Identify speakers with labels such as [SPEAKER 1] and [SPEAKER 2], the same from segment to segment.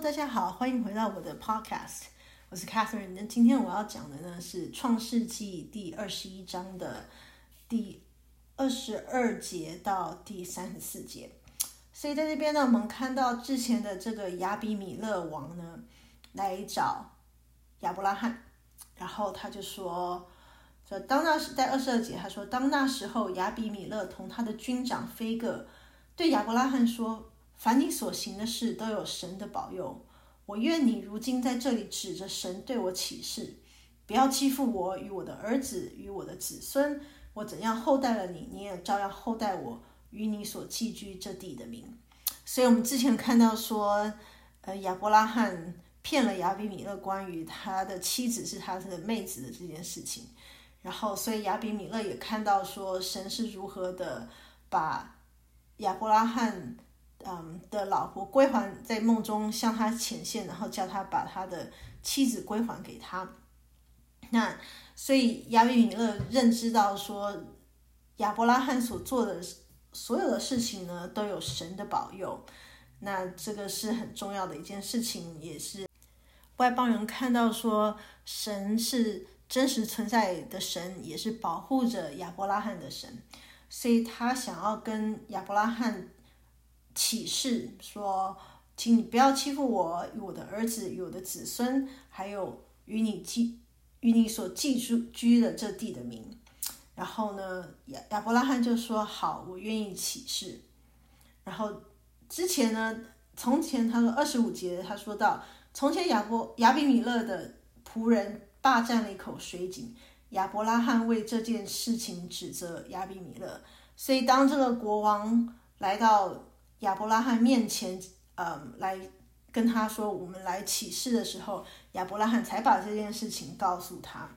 [SPEAKER 1] 大家好，欢迎回到我的 Podcast，我是 Catherine。那今天我要讲的呢是创世纪第二十一章的第二十二节到第三十四节。所以在这边呢，我们看到之前的这个亚比米勒王呢来找亚伯拉罕，然后他就说：“说当那时在二十二节，他说当那时候亚比米勒同他的军长菲戈对亚伯拉罕说。”凡你所行的事，都有神的保佑。我愿你如今在这里指着神对我起誓，不要欺负我与我的儿子与我的子孙。我怎样厚待了你，你也照样厚待我与你所寄居这地的民。所以，我们之前看到说，呃，亚伯拉罕骗了亚比米勒关于他的妻子是他的妹子的这件事情。然后，所以亚比米勒也看到说，神是如何的把亚伯拉罕。嗯，的老婆归还在梦中向他显现，然后叫他把他的妻子归还给他。那所以亚比米勒认知到说，亚伯拉罕所做的所有的事情呢，都有神的保佑。那这个是很重要的一件事情，也是外邦人看到说神是真实存在的神，也是保护着亚伯拉罕的神。所以他想要跟亚伯拉罕。启示说，请你不要欺负我与我的儿子与我的子孙，还有与你寄与你所寄住居的这地的民。然后呢，亚亚伯拉罕就说：“好，我愿意起誓。”然后之前呢，从前他说二十五节，他说到从前亚伯亚比米勒的仆人霸占了一口水井，亚伯拉罕为这件事情指责亚比米勒。所以当这个国王来到。亚伯拉罕面前，嗯，来跟他说，我们来起誓的时候，亚伯拉罕才把这件事情告诉他。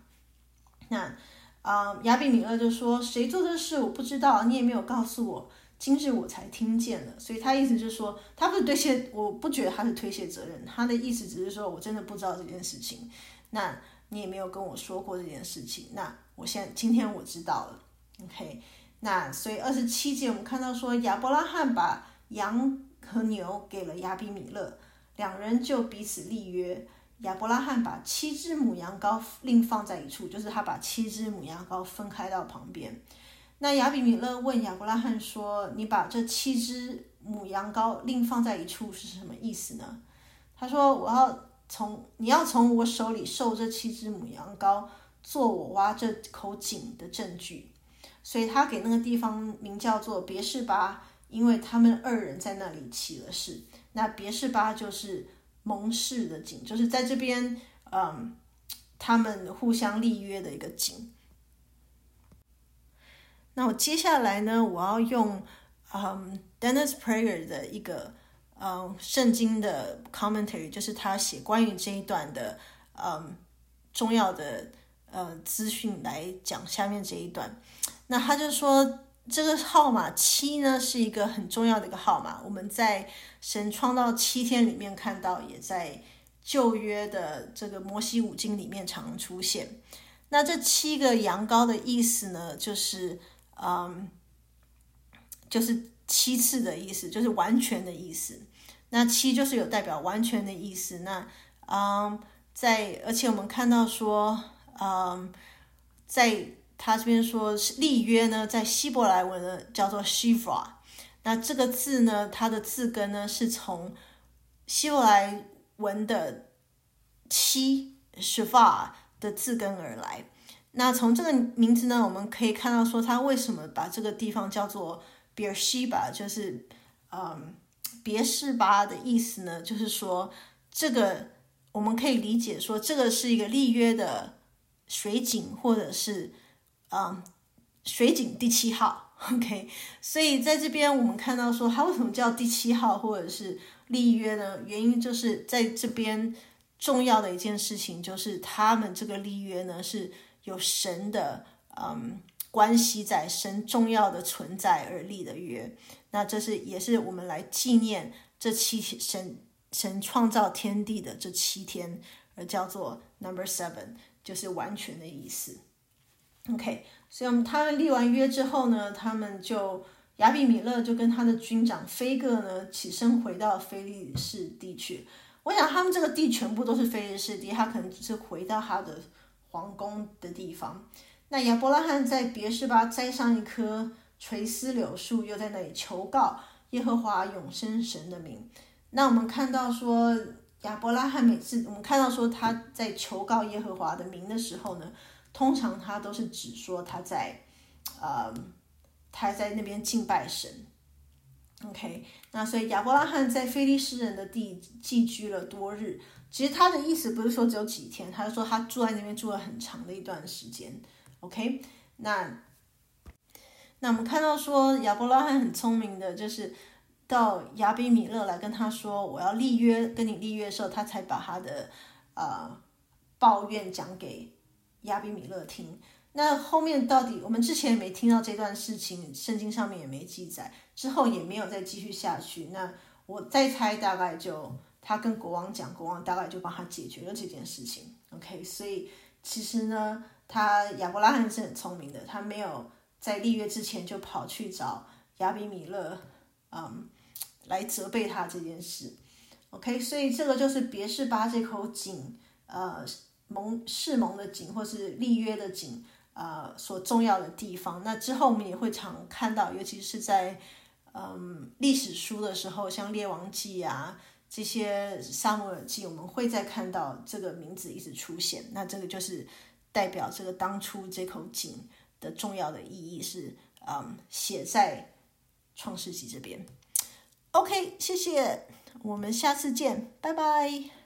[SPEAKER 1] 那，啊，亚比米勒就说：“谁做的事我不知道，你也没有告诉我，今日我才听见了。”所以他意思就是说，他不是推卸，我不觉得他是推卸责任，他的意思只是说我真的不知道这件事情。那你也没有跟我说过这件事情，那我现在今天我知道了。OK，那所以二十七节我们看到说，亚伯拉罕把。羊和牛给了亚比米勒，两人就彼此立约。亚伯拉罕把七只母羊羔另放在一处，就是他把七只母羊羔分开到旁边。那亚比米勒问亚伯拉罕说：“你把这七只母羊羔另放在一处是什么意思呢？”他说：“我要从你要从我手里受这七只母羊羔，做我挖这口井的证据。”所以他给那个地方名叫做别是巴。因为他们二人在那里起了誓，那别是巴就是盟誓的景，就是在这边，嗯，他们互相立约的一个景。那我接下来呢，我要用嗯，Dennis Prager 的一个嗯圣经的 commentary，就是他写关于这一段的嗯重要的呃资讯来讲下面这一段。那他就说。这个号码七呢，是一个很重要的一个号码。我们在神创造七天里面看到，也在旧约的这个摩西五经里面常出现。那这七个羊羔的意思呢，就是嗯，就是七次的意思，就是完全的意思。那七就是有代表完全的意思。那嗯，在而且我们看到说，嗯，在。他这边说是立约呢，在希伯来文呢叫做 Shiva，那这个字呢，它的字根呢是从希伯来文的七 shiva 的字根而来。那从这个名字呢，我们可以看到说，他为什么把这个地方叫做别西巴就是嗯别是巴的意思呢？就是说这个我们可以理解说，这个是一个立约的水井，或者是。嗯，水井第七号，OK，所以在这边我们看到说，它为什么叫第七号或者是立约呢？原因就是在这边重要的一件事情，就是他们这个立约呢是有神的嗯关系在，神重要的存在而立的约。那这是也是我们来纪念这七神神创造天地的这七天，而叫做 Number Seven，就是完全的意思。OK，所以他们立完约之后呢，他们就亚比米勒就跟他的军长菲戈呢起身回到菲利士地区。我想他们这个地全部都是非利士地，他可能只是回到他的皇宫的地方。那亚伯拉罕在别是巴栽上一棵垂丝柳树，又在那里求告耶和华永生神的名。那我们看到说亚伯拉罕每次我们看到说他在求告耶和华的名的时候呢，通常他都是指说他在，呃，他在那边敬拜神。OK，那所以亚伯拉罕在非利士人的地寄居了多日。其实他的意思不是说只有几天，他是说他住在那边住了很长的一段时间。OK，那那我们看到说亚伯拉罕很聪明的，就是到亚比米勒来跟他说我要立约，跟你立约的时候，他才把他的呃抱怨讲给亚比米勒听。那后面到底我们之前没听到这段事情，圣经上面也没记载，之后也没有再继续下去。那我再猜，大概就他跟国王讲，国王大概就帮他解决了这件事情。OK，所以其实呢。他亚伯拉罕是很聪明的，他没有在立约之前就跑去找亚比米勒，嗯，来责备他这件事。OK，所以这个就是别是巴这口井，呃，盟誓盟的井，或是立约的井，呃，所重要的地方。那之后我们也会常看到，尤其是在嗯历史书的时候，像列王记啊这些撒母耳记，我们会再看到这个名字一直出现。那这个就是。代表这个当初这口井的重要的意义是，嗯，写在创世纪这边。OK，谢谢，我们下次见，拜拜。